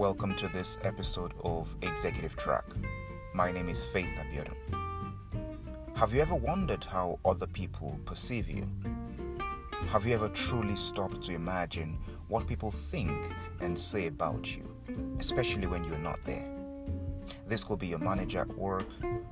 Welcome to this episode of Executive Track. My name is Faith Abiodun. Have you ever wondered how other people perceive you? Have you ever truly stopped to imagine what people think and say about you, especially when you're not there? This could be your manager at work,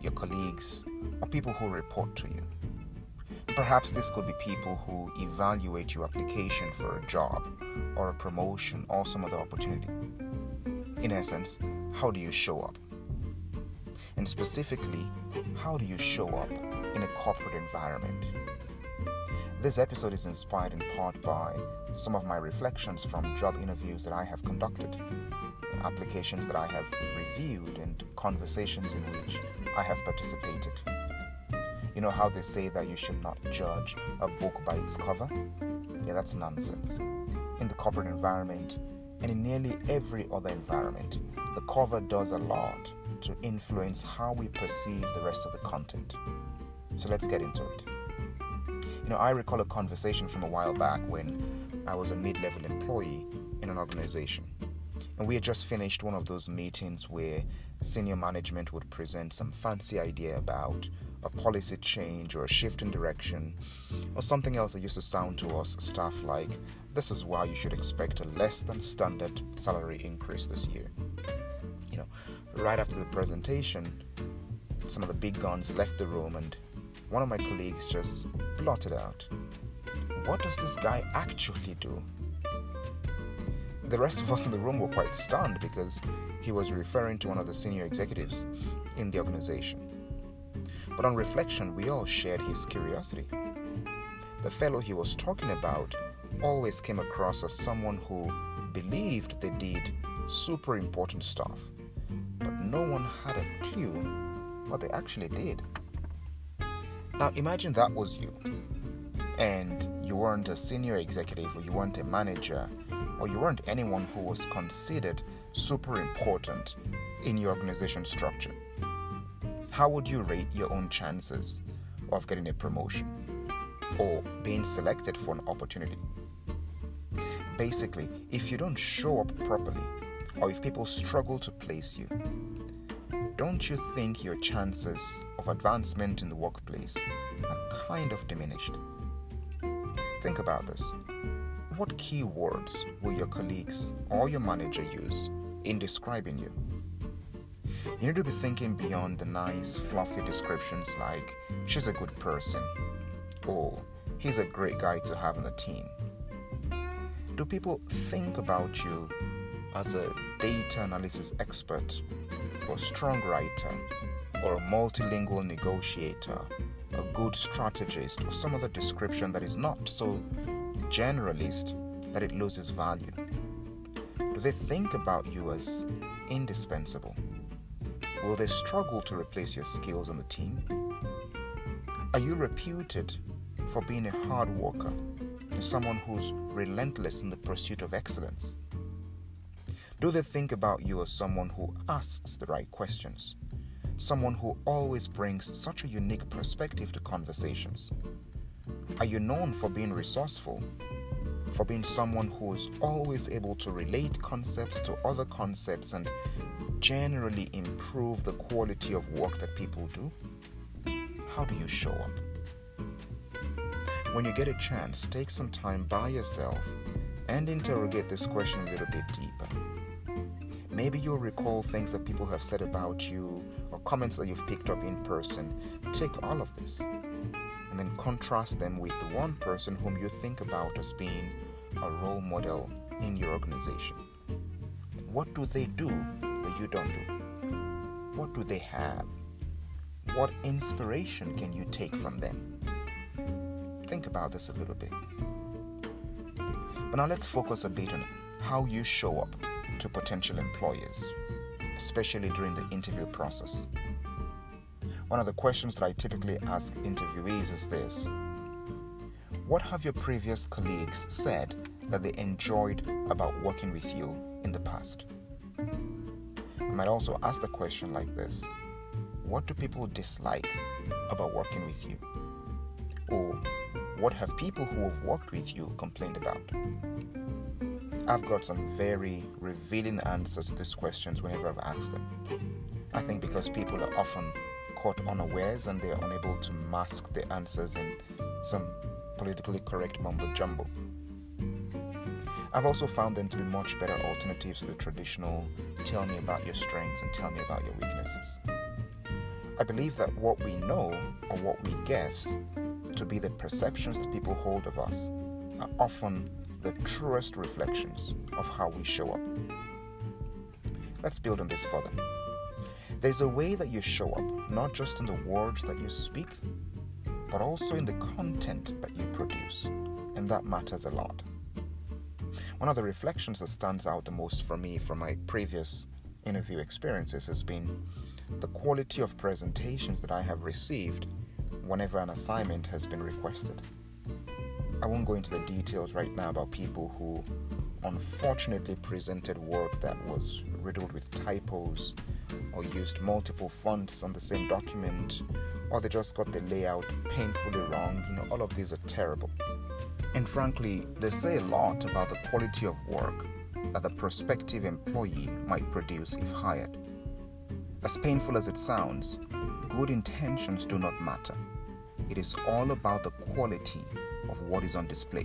your colleagues, or people who report to you. Perhaps this could be people who evaluate your application for a job or a promotion or some other opportunity. In essence, how do you show up? And specifically, how do you show up in a corporate environment? This episode is inspired in part by some of my reflections from job interviews that I have conducted, applications that I have reviewed, and conversations in which I have participated. You know how they say that you should not judge a book by its cover? Yeah, that's nonsense. In the corporate environment and in nearly every other environment, the cover does a lot to influence how we perceive the rest of the content. So let's get into it. You know, I recall a conversation from a while back when I was a mid level employee in an organization. And we had just finished one of those meetings where senior management would present some fancy idea about a policy change or a shift in direction, or something else that used to sound to us stuff like, this is why you should expect a less than standard salary increase this year. You know, right after the presentation, some of the big guns left the room, and one of my colleagues just blotted out, What does this guy actually do? The rest of us in the room were quite stunned because he was referring to one of the senior executives in the organization. But on reflection, we all shared his curiosity. The fellow he was talking about always came across as someone who believed they did super important stuff, but no one had a clue what they actually did. Now imagine that was you, and you weren't a senior executive, or you weren't a manager, or you weren't anyone who was considered super important in your organization structure how would you rate your own chances of getting a promotion or being selected for an opportunity? Basically, if you don't show up properly or if people struggle to place you, don't you think your chances of advancement in the workplace are kind of diminished? Think about this. What keywords will your colleagues or your manager use in describing you? You need to be thinking beyond the nice, fluffy descriptions like, she's a good person, or he's a great guy to have on the team. Do people think about you as a data analysis expert, or strong writer, or a multilingual negotiator, a good strategist, or some other description that is not so generalist that it loses value? Do they think about you as indispensable? Will they struggle to replace your skills on the team? Are you reputed for being a hard worker someone who's relentless in the pursuit of excellence? Do they think about you as someone who asks the right questions? Someone who always brings such a unique perspective to conversations? Are you known for being resourceful? For being someone who is always able to relate concepts to other concepts and generally improve the quality of work that people do? How do you show up? When you get a chance, take some time by yourself and interrogate this question a little bit deeper. Maybe you'll recall things that people have said about you or comments that you've picked up in person. Take all of this and then contrast them with the one person whom you think about as being a role model in your organization. What do they do that you don't do? What do they have? What inspiration can you take from them? Think about this a little bit. But now let's focus a bit on how you show up to potential employers, especially during the interview process. One of the questions that I typically ask interviewees is this What have your previous colleagues said that they enjoyed about working with you in the past? I might also ask the question like this What do people dislike about working with you? Or what have people who have worked with you complained about? I've got some very revealing answers to these questions whenever I've asked them. I think because people are often caught unawares and they are unable to mask the answers in some politically correct mumbo jumbo. I've also found them to be much better alternatives to the traditional tell me about your strengths and tell me about your weaknesses. I believe that what we know or what we guess to be the perceptions that people hold of us are often the truest reflections of how we show up. Let's build on this further. There's a way that you show up, not just in the words that you speak, but also in the content that you produce, and that matters a lot. One of the reflections that stands out the most for me from my previous interview experiences has been the quality of presentations that I have received whenever an assignment has been requested. I won't go into the details right now about people who unfortunately presented work that was riddled with typos or used multiple fonts on the same document or they just got the layout painfully wrong. You know, all of these are terrible. And frankly, they say a lot about the quality of work that the prospective employee might produce if hired. As painful as it sounds, good intentions do not matter. It is all about the quality of what is on display.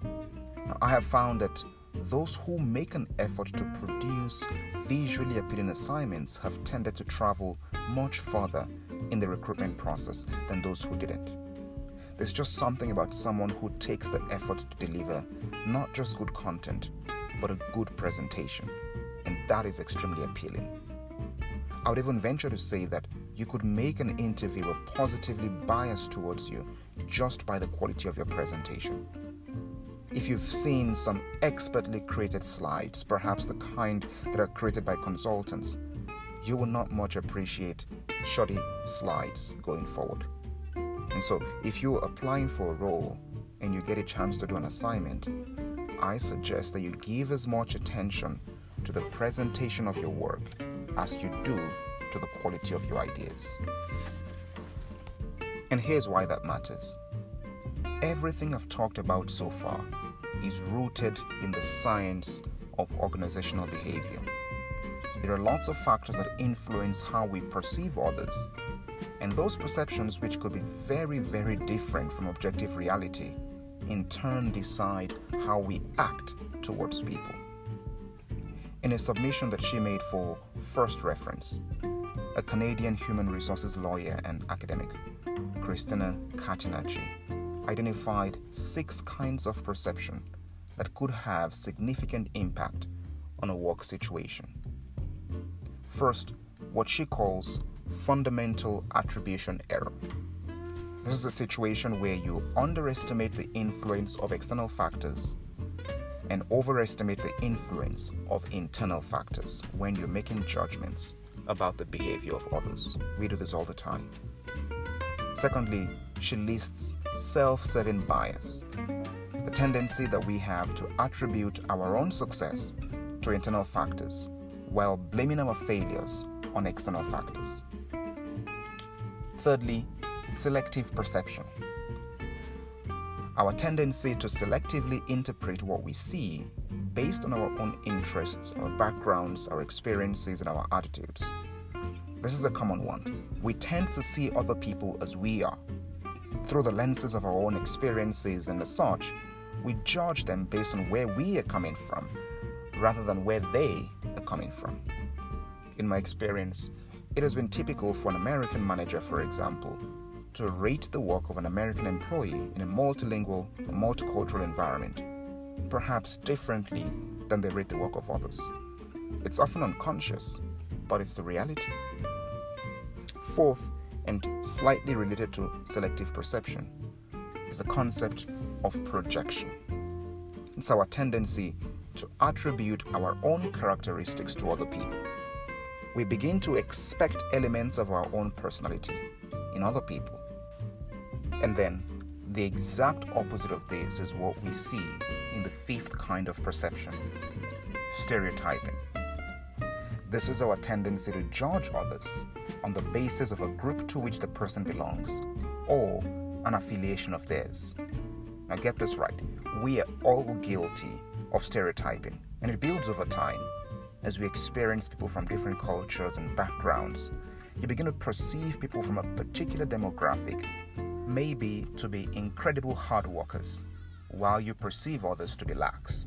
Now, I have found that those who make an effort to produce visually appealing assignments have tended to travel much further in the recruitment process than those who didn't. There's just something about someone who takes the effort to deliver not just good content, but a good presentation, and that is extremely appealing. I would even venture to say that you could make an interviewer positively biased towards you just by the quality of your presentation. If you've seen some expertly created slides, perhaps the kind that are created by consultants, you will not much appreciate shoddy slides going forward. And so, if you're applying for a role and you get a chance to do an assignment, I suggest that you give as much attention to the presentation of your work as you do to the quality of your ideas. And here's why that matters everything I've talked about so far is rooted in the science of organizational behavior. There are lots of factors that influence how we perceive others, and those perceptions, which could be very, very different from objective reality, in turn decide how we act towards people in a submission that she made for First Reference, a Canadian human resources lawyer and academic, Christina Catenacci, identified six kinds of perception that could have significant impact on a work situation. First, what she calls fundamental attribution error. This is a situation where you underestimate the influence of external factors and overestimate the influence of internal factors when you're making judgments about the behavior of others. We do this all the time. Secondly, she lists self serving bias, the tendency that we have to attribute our own success to internal factors while blaming our failures on external factors. Thirdly, selective perception our tendency to selectively interpret what we see based on our own interests, our backgrounds, our experiences, and our attitudes. This is a common one. We tend to see other people as we are. Through the lenses of our own experiences and as such, we judge them based on where we are coming from rather than where they are coming from. In my experience, it has been typical for an American manager, for example, to rate the work of an American employee in a multilingual or multicultural environment, perhaps differently than they rate the work of others. It's often unconscious, but it's the reality. Fourth, and slightly related to selective perception, is the concept of projection. It's our tendency to attribute our own characteristics to other people. We begin to expect elements of our own personality in other people. And then the exact opposite of this is what we see in the fifth kind of perception stereotyping. This is our tendency to judge others on the basis of a group to which the person belongs or an affiliation of theirs. Now, get this right we are all guilty of stereotyping, and it builds over time. As we experience people from different cultures and backgrounds, you begin to perceive people from a particular demographic maybe to be incredible hard workers, while you perceive others to be lax.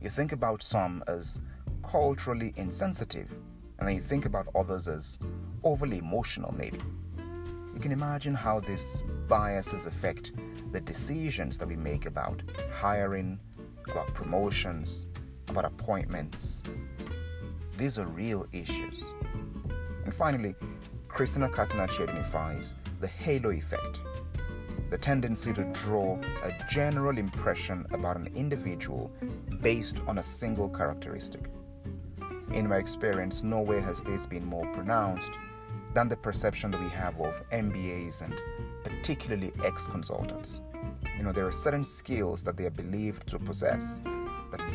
You think about some as culturally insensitive, and then you think about others as overly emotional, maybe. You can imagine how these biases affect the decisions that we make about hiring, about promotions, about appointments. These are real issues. And finally, Christina Catenacci identifies the halo effect, the tendency to draw a general impression about an individual based on a single characteristic. In my experience, nowhere has this been more pronounced than the perception that we have of MBAs and particularly ex consultants. You know, there are certain skills that they are believed to possess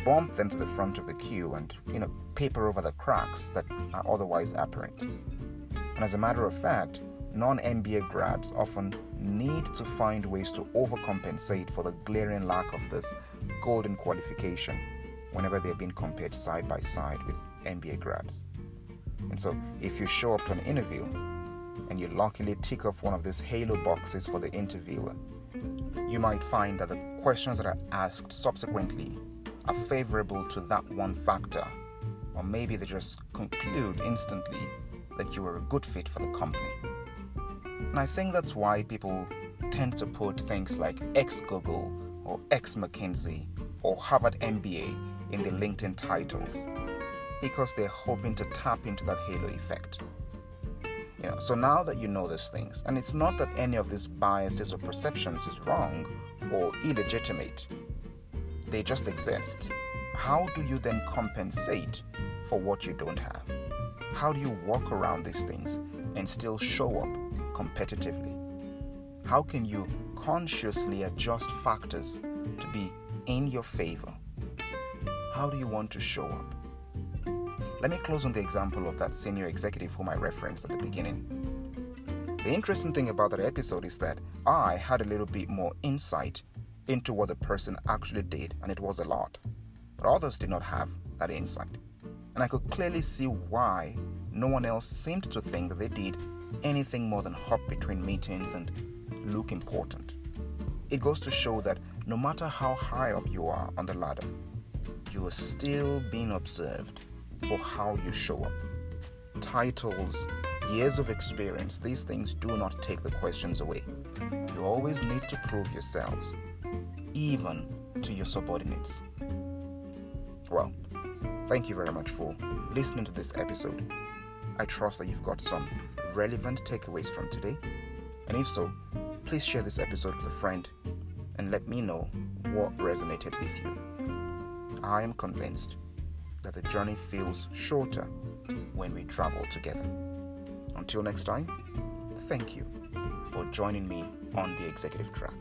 bump them to the front of the queue and, you know, paper over the cracks that are otherwise apparent. And as a matter of fact, non MBA grads often need to find ways to overcompensate for the glaring lack of this golden qualification whenever they're being compared side by side with MBA grads. And so, if you show up to an interview and you luckily tick off one of these halo boxes for the interviewer, you might find that the questions that are asked subsequently are favorable to that one factor, or maybe they just conclude instantly that you are a good fit for the company. And I think that's why people tend to put things like ex Google or ex McKinsey or Harvard MBA in the LinkedIn titles because they're hoping to tap into that halo effect. You know, so now that you know these things, and it's not that any of these biases or perceptions is wrong or illegitimate, they just exist. How do you then compensate for what you don't have? How do you walk around these things and still show up competitively? How can you consciously adjust factors to be in your favor? How do you want to show up? Let me close on the example of that senior executive whom I referenced at the beginning. The interesting thing about that episode is that I had a little bit more insight into what the person actually did, and it was a lot. But others did not have that insight. And I could clearly see why no one else seemed to think that they did anything more than hop between meetings and look important. It goes to show that no matter how high up you are on the ladder, you are still being observed for how you show up. Titles, years of experience, these things do not take the questions away. You always need to prove yourselves, even to your subordinates. Well, thank you very much for listening to this episode. I trust that you've got some relevant takeaways from today. And if so, please share this episode with a friend and let me know what resonated with you. I am convinced that the journey feels shorter when we travel together. Until next time, thank you for joining me on the executive track.